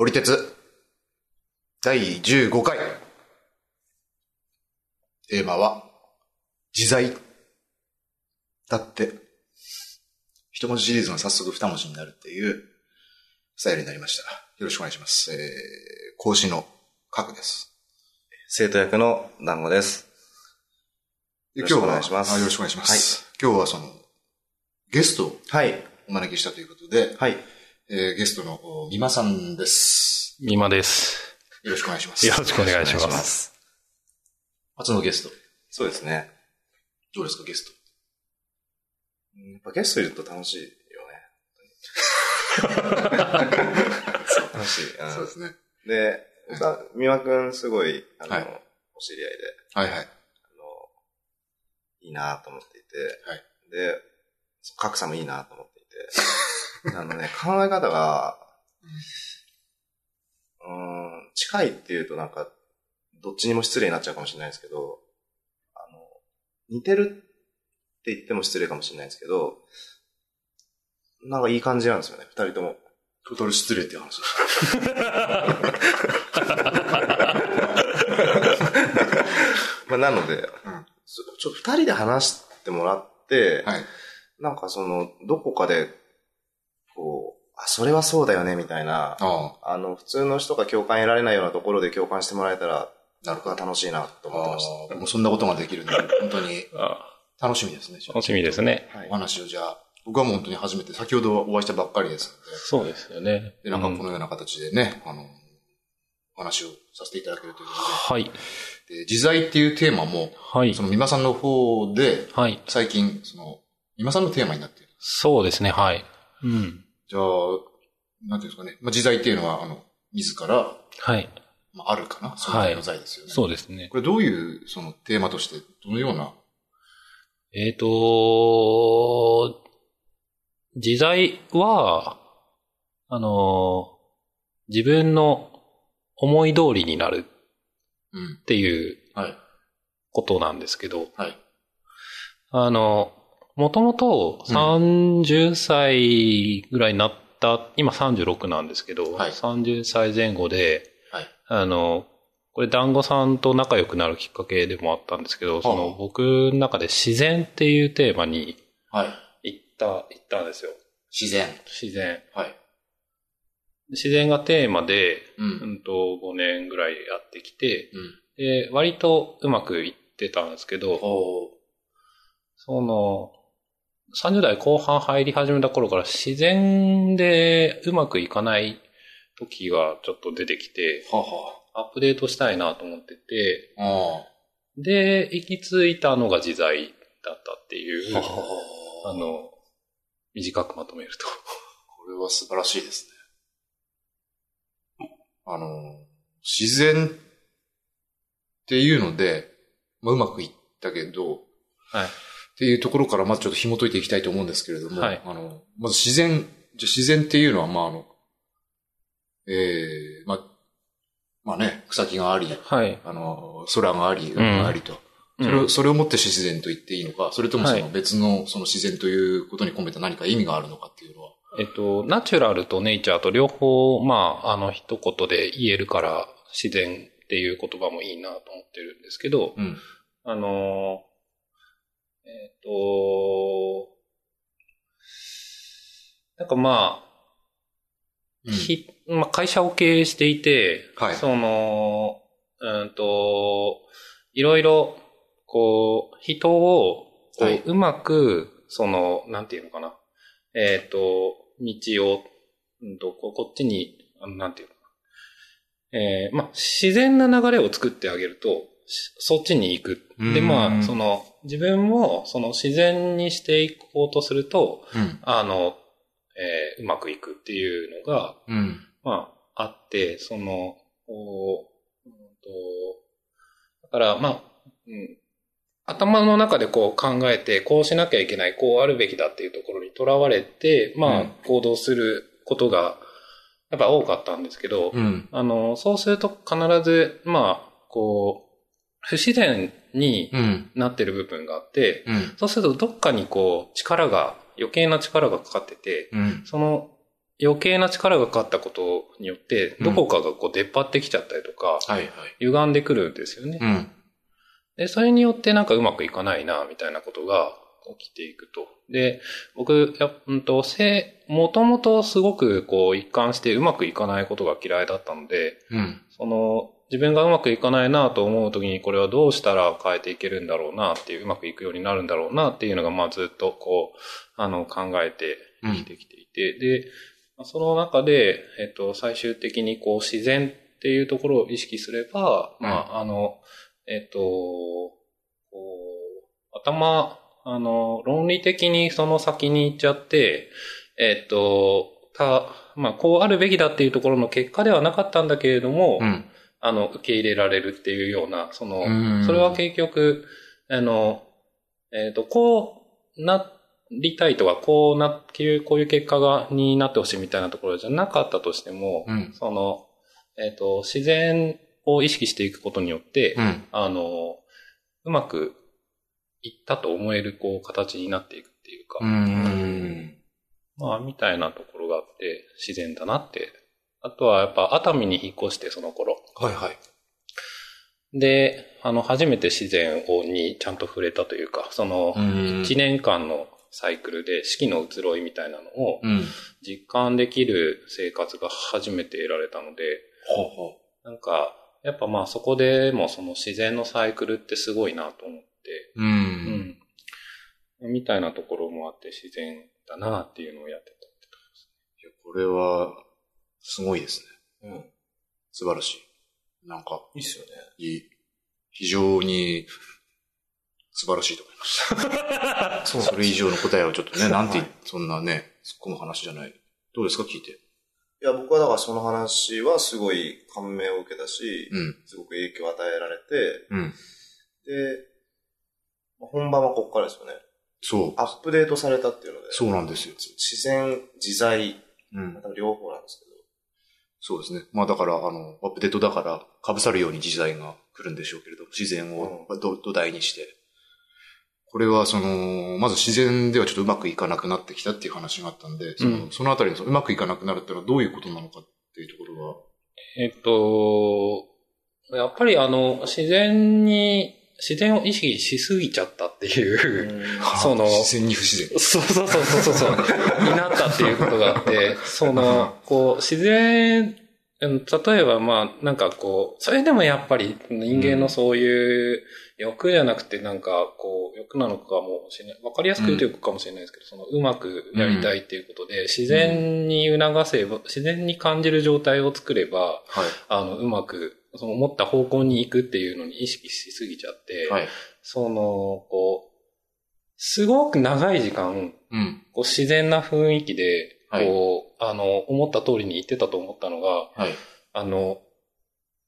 降り鉄第15回テーマは自在だって一文字シリーズが早速二文字になるっていうスタイルになりました。よろしくお願いします。えー、講師の角です。生徒役の団子です。でよろしくお願いしますあよろしくお願いします。今日はその、ゲストをはい。お招きしたということで、はい。えーゲストのお美馬さんです。みまです。よろしくお願いします。よろしくお願いします初のゲスト。そうですね。どうですか、ゲスト？うんやっぱゲストいると楽しいよね。楽しい。うんそうですね。で、さ美輪くんすごい、あの、はいお知り合いで、はいはい。あの、いいなと思っていて、はいで、格差もいいなと思っていて、あのね、考え方が、うーん、近いっていうとなんか、どっちにも失礼になっちゃうかもしれないですけど、あの、似てるって言っても失礼かもしれないですけど、なんかいい感じなんですよね、二人とも。トータル失礼っていう話 まあ、なので、そちょっと二人で話してもらって、た。はい。なんかその、どこかで、あ、それはそうだよね、みたいな、ああの、普通の人が共感得られないようなところで共感してもらえたら、なるほど楽しいなとあ。思ってましああもうそんなことができるんで、本当にあ楽しみですね。楽しみですね。た。はいお。話をじゃあ、僕はもう本当に初めて、先ほどお会いしたばっかりですそうですよね。ので、で、なんかこうんのような形でね、あの、お話をさせていただけるというこはい。とで、で自在っていうテーマも、はいそ。の美馬さんの方で、はい。最近、その、美馬さんのテーマになっている。そうですね。はい。うん。じゃあ、なんていうんですかね。まあ、自在っていうのは、あの、自ら、はい。まあ、あるかな。その在の在ですよね。そうですね。これどういう、そのテーマとして、どのような、えっ、と、自在は、あの、自分の思い通りになるうんっ。ていうはい。ことなんですけど、はい。あの、もともと30歳ぐらいになった、今36なんですけど、はい30歳前後で、はい。あの、これ団子さんと仲良くなるきっかけでもあったんですけど、そはあの僕の中で自然っていうテーマにはい。行った、行ったんですよ。自然。自然。はい。自然がテーマで、う。うんんと5年ぐらいやってきて、うん。で、割とうまくいってたんですけど、おその、30代後半入り始めた頃から自然でうまくいかない時がちょっと出てきて、はは。アップデートしたいなと思ってて、あで、行き着いたのが自在だったっていう、あ。あはは。の、短くまとめると。これは素晴らしいですね。あの、自然っていうので、まあ、うまくいったけど、はい。っていうところからまずちょっと紐解いていきたいと思うんですけれども、はいあの、まず自然、じゃあ自然っていうのは、まあ、あの、ええまあ、まあね、草木があり、はい。あの、空があり、海がありと。それを、うんそれをもって自然と言っていいのか、それともそはいの別のその自然ということに込めた何か意味があるのかっていうのは。えっと、ナチュラルとネイチャーと両方、まあ、あの、一言で言えるから、自然っていう言葉もいいなと思ってるんですけど、うん。あの、えっと、なんかまあ、うん。ひまあ、会社を経営していて、はい。その、うんと、いろいろ、こう、人を、こう、はい。うまく、その、なんていうのかな、えっ、と、道を、うんと、ここっちに、なんていうのかな、えーまあ、自然な流れを作ってあげると、しそっちに行く。で、うん。まあ、その、自分も、その自然にしていこうとすると、うん。あの、えーうまくいくっていうのが、うん。まあ、あって、その、こううんと、だから、まあ、うん、頭の中でこう考えて、こうしなきゃいけない、こうあるべきだっていうところにとらわれて、まあ、うん行動することが、やっぱ多かったんですけど、うん。あの、そうすると必ず、まあ、こう、不自然にうん。なってる部分があって、うん。そうするとどっかにこう、力が、余計な力がかかってて、うん。その余計な力がかかったことによって、どこかがこう出っ張ってきちゃったりとか、はいはい。歪んでくるんですよね。うん。で、それによってなんかうまくいかないな、みたいなことが起きていくと。で、僕、やうんと、せ、もともとすごくこう一貫してうまくいかないことが嫌いだったので、うん。その、自分がうまくいかないなと思うときにこれはどうしたら変えていけるんだろうなっていう、うまくいくようになるんだろうなっていうのが、まあずっとこう、あの、考えて生きてきていて、で、まあその中で、えっと、最終的にこう、自然っていうところを意識すれば、まあ、あの、えっと、こう、頭、あの、論理的にその先に行っちゃって、えっと、た、まあ、こうあるべきだっていうところの結果ではなかったんだけれども、うん。あの、受け入れられるっていうような、そのうん、それは結局、あの、えっ、と、こうなりたいとか、こうな、こういうこういう結果が、になってほしいみたいなところじゃなかったとしても、うん。その、えっ、と、自然を意識していくことによって、うん。あの、うまくいったと思える、こう、形になっていくっていうか、うん。まあ、みたいなところがあって、自然だなって。あとは、やっぱ、熱海に引っ越して、その頃。はいはい。で、あの、初めて自然をにちゃんと触れたというか、その、ん1年間のサイクルで四季の移ろいみたいなのをうん。実感できる生活が初めて得られたので、ほうほなんか、やっぱまあそこでもその自然のサイクルってすごいなと思って、う。うん。うん。みたいなところもあって自然だなっていうのをやってたってとこいやこれは、すごいですね。うん。素晴らしい。なんか、いいっすよね。いい。非常に、素晴らしいと思いました。そうそれ以上の答えはちょっとね、なんて、はいそんなね、突っ込む話じゃない。どうですか聞いて。いや、僕はだからその話はすごい感銘を受けたし、うん。すごく影響を与えられて、うん。で、まあ本番はここからですよね。そう。アップデートされたっていうので、そうなんですよ。自然、自在、うん両方なんですけど、そうですね。まあだから、あの、アップデートだから、被さるように時代が来るんでしょうけれど、自然を土土台にして。これは、その、まず自然ではちょっとうまくいかなくなってきたっていう話があったんで、その,、うんそのあたりのうまくいかなくなるっていうのはどういうことなのかっていうところは？えっと、やっぱりあの、自然に、自然を意識しすぎちゃったっていう、その自然に不自然。そうそうそうそうそう、になったっていうことがあって、その、こう、自然、うん例えばまあ、なんかこう、それでもやっぱり人間のそういう欲じゃなくてなんかこう、欲なのかもしれない。わかりやすく言うと欲かもしれないですけど、そのうまくやりたいっていうことで、自然に促せば、自然に感じる状態を作れば、はい。あの、うまく、その思った方向に行くっていうのに意識しすぎちゃって、はい。その、こう、すごく長い時間、うん。こう自然な雰囲気で、はいこう、あの、思った通りに言ってたと思ったのが、はい。あの、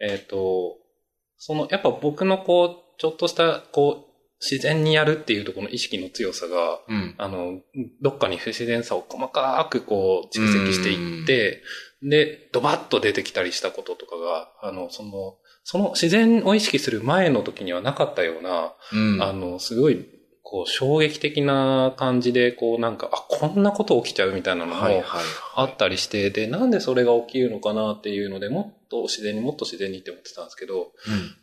えっ、と、その、やっぱ僕のこう、ちょっとした、こう、自然にやるっていうところの意識の強さが、うん。あの、どっかに不自然さを細かくこう、蓄積していって、で、ドバッと出てきたりしたこととかが、あの、その、その自然を意識する前の時にはなかったような、うん。あの、すごい、こう、衝撃的な感じで、こう、なんか、あ、こんなこと起きちゃうみたいなのも。あったりして、で、なんでそれが起きるのかなっていうので、もっと自然にもっと自然にって思ってたんですけど、うん。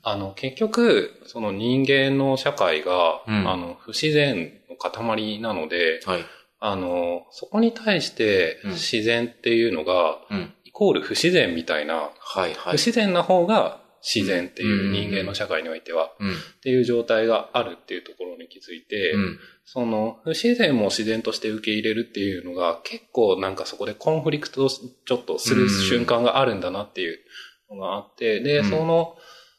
あの、結局、その人間の社会が、うんあの、不自然の塊なので、はい。あの、そこに対してうん自然っていうのが、うん。イコール不自然みたいな、はいはい。不自然な方が自然っていう人間の社会においては、うん。っていう状態があるっていうところに気づいて、うん。その、不自然も自然として受け入れるっていうのが結構なんかそこでコンフリクトをちょっとする瞬間があるんだなっていうのがあって、で、うんその、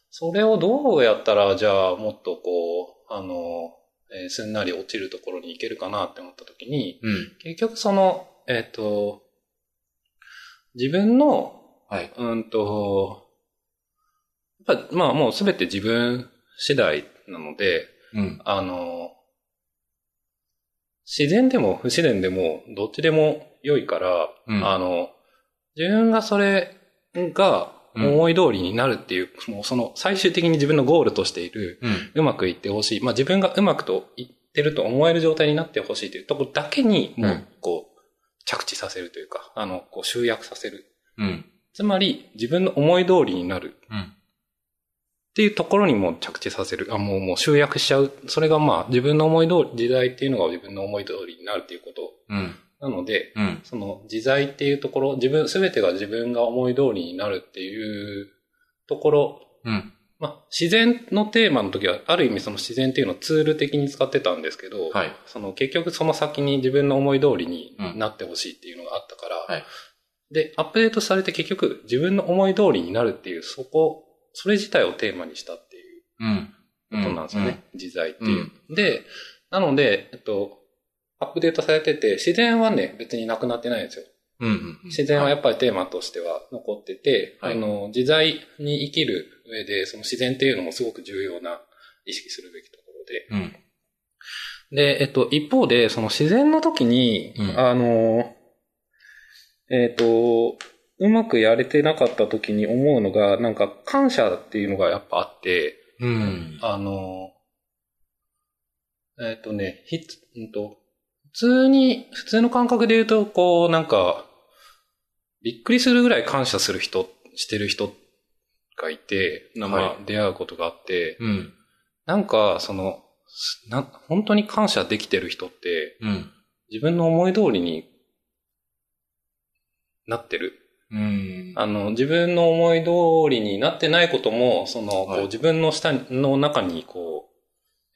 それをどうやったらじゃあもっとこう、あの、えーすんなり落ちるところに行けるかなって思った時に、うん。結局その、えっ、と、自分の、はい。うんと、やっぱまあもうすべて自分次第なので、うん。あの、自然でも不自然でもどっちでも良いから、うんあの、自分がそれが思い通りになるっていう、もうその最終的に自分のゴールとしている、うん。うまくいってほしい。まあ自分がうまくと言ってると思える状態になってほしいというところだけに、もううんこう、着地させるというか、あの、こう集約させる。うん。つまり、自分の思い通りになるうん。っていうところにも着地させる。あ、もう、もう集約しちゃう。それがまあ、自分の思い通り、時代っていうのが自分の思い通りになるっていうことうん。なので、うん。その自在っていうところ、自分、すべてが自分が思い通りになるっていうところ、うん。まあ、自然のテーマの時は、ある意味その自然っていうのをツール的に使ってたんですけど、はい。その結局その先に自分の思い通りにうんなってほしいっていうのがあったから、はいで、アップデートされて結局自分の思い通りになるっていう、そこ、それ自体をテーマにしたっていううん。ことなんですよね。自在っていう。で、なので、えっと、アップデートされてて、自然はね、別になくなってないんですよ。うん。うん。自然はやっぱりテーマとしては残ってて、はいあの、自在に生きる上で、その自然っていうのもすごく重要な意識するべきところで。うん。で、えっと、一方で、その自然の時に、うんあの、えっと、うまくやれてなかった時に思うのが、なんか感謝っていうのがやっぱあって、うん。あの、えっとね、ひつ、うんと、普通に、普通の感覚で言うと、こう、なんか、びっくりするぐらい感謝する人、してる人がいて、なまあ、は出会うことがあって、うん。なんか、その、すな、本当に感謝できてる人って、うん。自分の思い通りになってる。うん。あの、自分の思い通りになってないことも、その、はいこう自分の下の中に、こ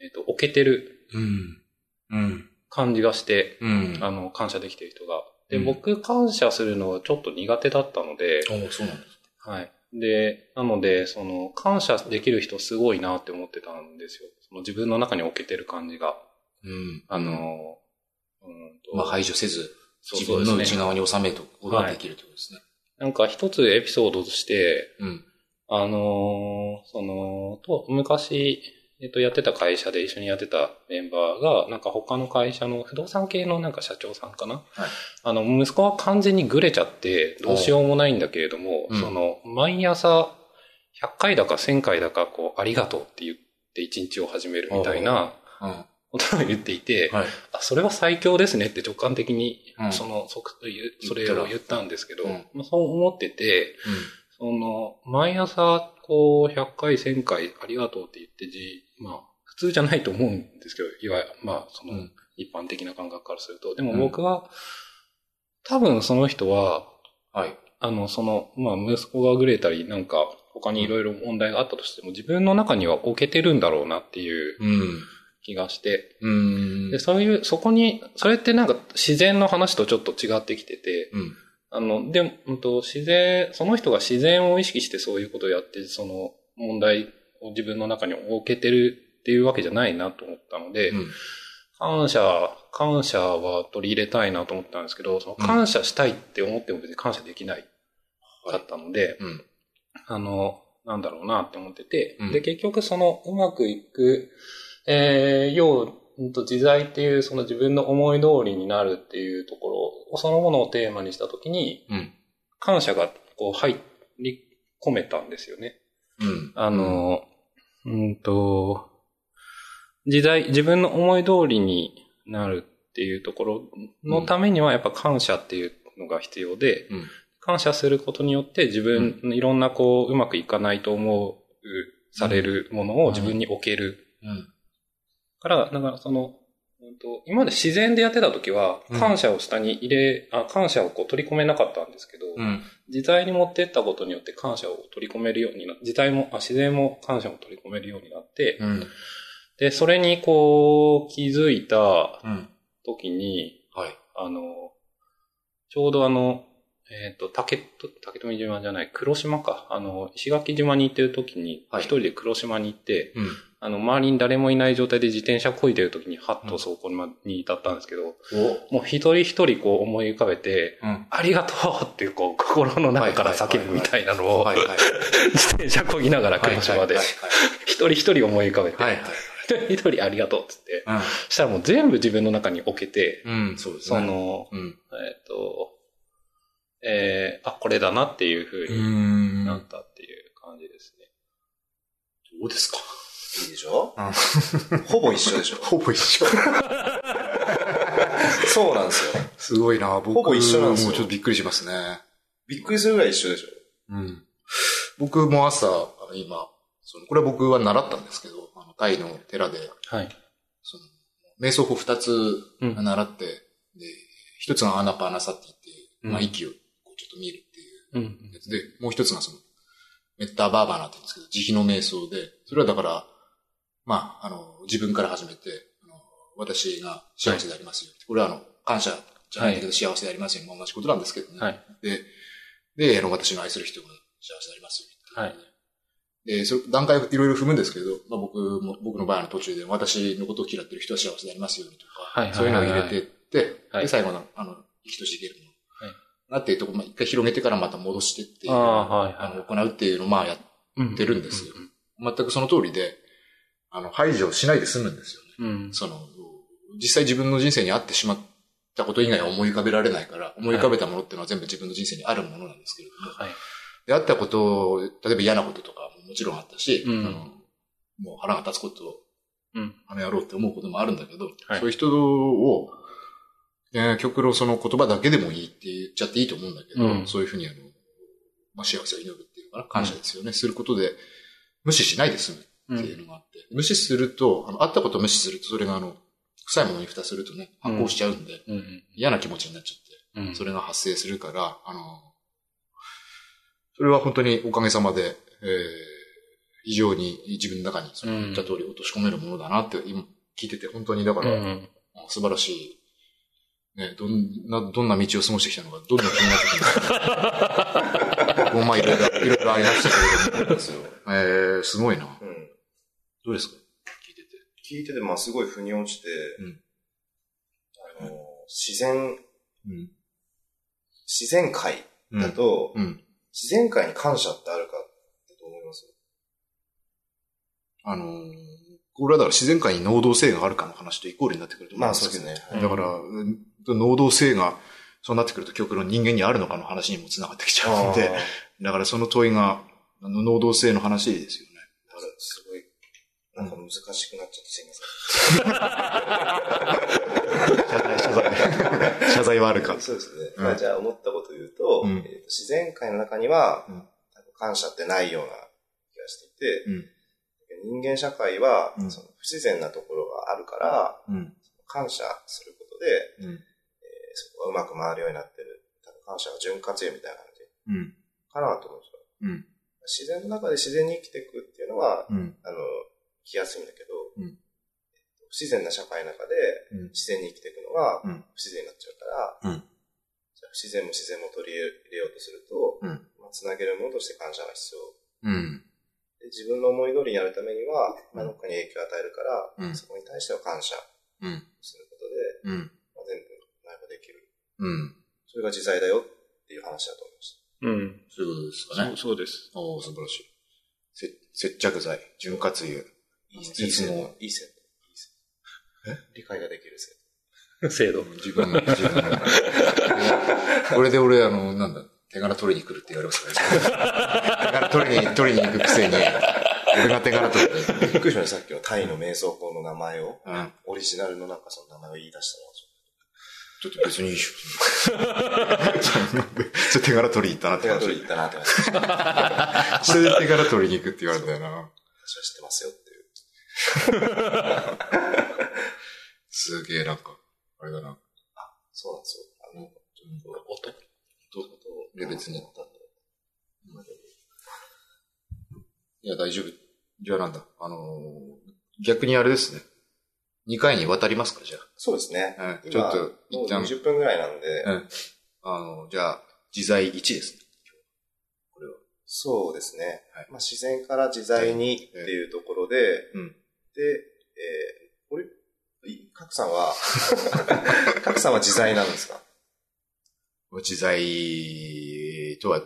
う、えっ、と、置けてるうん。うん。感じがして、うん。あの、感謝できてる人が。で、うん僕、感謝するのはちょっと苦手だったので、おそうなんです。はい。で、なので、その、感謝できる人すごいなって思ってたんですよ。その自分の中に置けてる感じが。うん。あの、うんとまあ排除せず、自分の内。側に収めることができるってことですね。なんか一つエピソードとして、うん。あのーその、と、昔、えっと、やってた会社で一緒にやってたメンバーが、なんか他の会社の不動産系のなんか社長さんかなはい。あの、息子は完全にグレちゃって、どうしようもないんだけれども、うんその、毎朝、100回だか1000回だか、こう、ありがとうって言って一日を始めるみたいなうん。はことを言っていて、い。あ、それは最強ですねって直感的に、うんその、そそ言ったられを言ったんですけど、うんまあ、そう思ってて、その、毎朝、こう、100回、1000回、ありがとうって言ってじ、まあ、普通じゃないと思うんですけど、いわゆる、まあ、その、うん一般的な感覚からすると。でもうん僕は、多分その人は、はい。あの、その、まあ、息子がグレたり、なんか、他にいろいろ問題があったとしても、自分の中には置けてるんだろうなっていううん。気がして、うん。で、そういう、そこに、それってなんか自然の話とちょっと違ってきてて、うん。あの、でも、うんと、自然、その人が自然を意識してそういうことをやって、その問題を自分の中に置けてるっていうわけじゃないなと思ったので、うん。感謝、感謝は取り入れたいなと思ったんですけど、その感謝したいって思っても別に感謝できないだったので、うん。あの、なんだろうなって思ってて、うんで、結局そのうまくいく、えー、よう、うんと自在っていうその自分の思い通りになるっていうところを、そのものをテーマにしたときに、うん。感謝がこう入り込めたんですよね。うん。あの、うんと、時代、自分の思い通りになるっていうところのためにはやっぱ感謝っていうのが必要で、うん。感謝することによって自分、いろんなこう、うまくいかないと思う、されるものを自分に置ける。うん。から、だからその、うんと今まで自然でやってた時は、うん感謝を下に入れ、あ感謝をこう取り込めなかったんですけど、うん。自在に持ってったことによって感謝を取り込めるようにな自在も、あ、自然も感謝も取り込めるようになって、うん。で、それにこう、気づいたうん。時に、はい。あの、ちょうどあの、えっ、と、竹と、竹富島じゃない、黒島か。あの、石垣島に行ってる時に、はい一人で黒島に行って、うん。あの、周りに誰もいない状態で自転車漕いでる時に、はっとそこに至ったんですけど、おもう一人一人こう思い浮かべて、うん。ありがとうっていうこう、心の中から叫ぶみたいなのを。自転車漕ぎながら黒島ではい、一人一人思い浮かべて。一人一人ありがとうっつって、はい。そしたらもう全部自分の中に置けて、うん。うん。そ。その、うん。えっ、と、えー、あ、これだなっていう風うにん。なったっていう感じですね。どうですか？いいでしょ？うんほぼ一緒でしょ？ほぼ一緒。そうなんですよ。すごいな僕ほぼ一緒なんですよもうちょっとびっくりしますね。びっくりするぐらい一緒でしょ？うん。僕も朝、今、その、これは僕は習ったんですけど、あの、タイの寺で、はい。その、瞑想法二つうん習って、で、一つがアナパーナサティっていう、うんまあ、息をこうちょっと見るっていううん。やつで、もう一つがその、メッターバーバーナって言うんですけど、慈悲の瞑想で、それはだから、まあ、あの、自分から始めて、あの私が幸せでありますよ。これはあの、感謝じゃないけど、幸せでありますよ同じことなんですけどね。はい。で、で、あの、私が愛する人が幸せでありますよ。はい。で、それ段階いろいろ踏むんですけど、まあ僕も、僕の場合の途中で、私のことを嫌ってる人は幸せでありますようにとか、はいそういうのを入れてって、はいで、最後の、あの、生きとし生けるもの。はいなっていうとこ、まあ一回広げてからまた戻してっていう、ああ、はいあの、はい。行うっていうのをまあやっうんてるんですようん全くその通りで、あの、排除しないで済むんですよね。うん。その、実際自分の人生にあってしまったこと以外は思い浮かべられないから、思い浮かべたものっていうのは全部自分の人生にあるものなんですけれども、はい。で、あったことを、例えば嫌なこととかももちろんあったし、うん。あのもう腹が立つことを、うん。あの野郎って思うこともあるんだけど、はい。そういう人を、えー極論その言葉だけでもいいって言っちゃっていいと思うんだけど、うん。そういうふうにあの、まあ、幸せを祈るっていうのかな、感謝ですよね、することで、無視しないで済むっていうのがあって、無視すると、あの、あったことを無視すると、それがあの、臭いものに蓋するとね、発酵しちゃうんで、うんうん。嫌な気持ちになっちゃって、うん。それが発生するから、あの、それは本当におかげさまで、えー、非常に自分の中にその言った通り落とし込めるものだなって今聞いてて本当にだから、うん。素晴らしい、ね、どんな、どんな道を過ごしてきたのか、どんどん気になってきます。僕もまあいろいろ、いろいろありましたけれども。えー、すごいな。うん。どうですか？聞いてて。聞いてて、まあすごい腑に落ちて、うんあの、自然、うん。自然界だと、うん。自然界に感謝ってあるかってどう思います？あのーこれはだから自然界に能動性があるかの話とイコールになってくると思うんですけど、まあそうですねだから、うん能動性が、そうなってくると極論人間にあるのかの話にもつながってきちゃうんで、だからその問いが、能動性の話ですよね。すなんか難しくなっちゃってすいません。謝罪、謝罪。謝罪はあるか。そうですね。うんまあじゃあ思ったことを言うと、うんえーと自然界の中には、うん感謝ってないような気がしていて、うん人間社会は、うんその不自然なところがあるから、うん。感謝することで、うん。えーそこがうまく回るようになってる。感謝が潤滑油みたいな感じうん。かなと思うんですよ。うん。自然の中で自然に生きていくっていうのは、うん。あの、生きやすいんだけど、うん不自然な社会の中でうん。自然に生きていくのはうん不自然になっちゃうから、うんじゃあ不自然も自然も取り入れようとすると、うんまあ、つなげるものとして感謝が必要。うん。で自分の思い通りにやるためには、まあ、うんどっかに影響を与えるから、うんそこに対しては感謝うん。することで、うん。まあ、全部内包できる。うん。それが自在だよっていう話だと思いましうん。そういうことですかねそう。そうです。おお素晴らしい。せ接着剤、潤滑油。た。いい、いい説明セット。いいセット。いいセット。理解ができるセッ制度。自分の、自分の。これで俺、あの、なんだ、手柄取りに来るって言われますからね。手柄取りに、取りに行くくせに、俺が手柄取って。ト。びっくりしました、さっきのタイの瞑想法の名前を、うん。オリジナルのなんかその名前を言い出したのは、ちょっと別にいいでしょ。ちょっと手柄取りに行ったなって感じ手が取り。行ったなって感じでした。それで手柄取りに行くって言われたよな。私は知ってますよって。すげえなんか、あれだな。あそうなんですよ。あの、音？どいや別に思ったんでいや、大丈夫。じゃあなんだ。あのー逆にあれですね。2回に渡りますか、じゃあそうですね。あ。うん、ちょっと、一旦、20分ぐらいなんで、うん。あの、じゃあ、自在1ですね。これは。そうですね。はいまあ、自然から自在にっていうところで、うん。で、えー、これ、い角さんは、角さんは自在なんですか？自在とは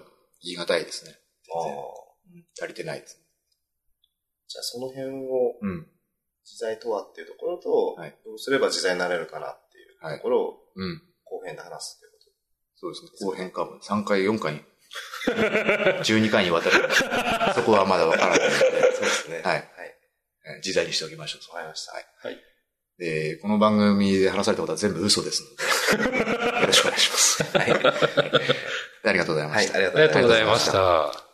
言い難いですね。あうん足りてないですね。じゃあその辺をうん。自在とはっていうところと、はいどうすれば自在になれるかなっていうはいところをうん。後編で話すということ。そうですね。後編かも。3回、4回、12回にわたる。そこはまだわからないので、そうですね。はいはい。えー自在にしておきましょう。わかりました。はいはい。えーこの番組で話されたことは全部嘘ですので、よろしくお願いします。はい。ありがとうございまはい、した。ありがとうありがとうございまました。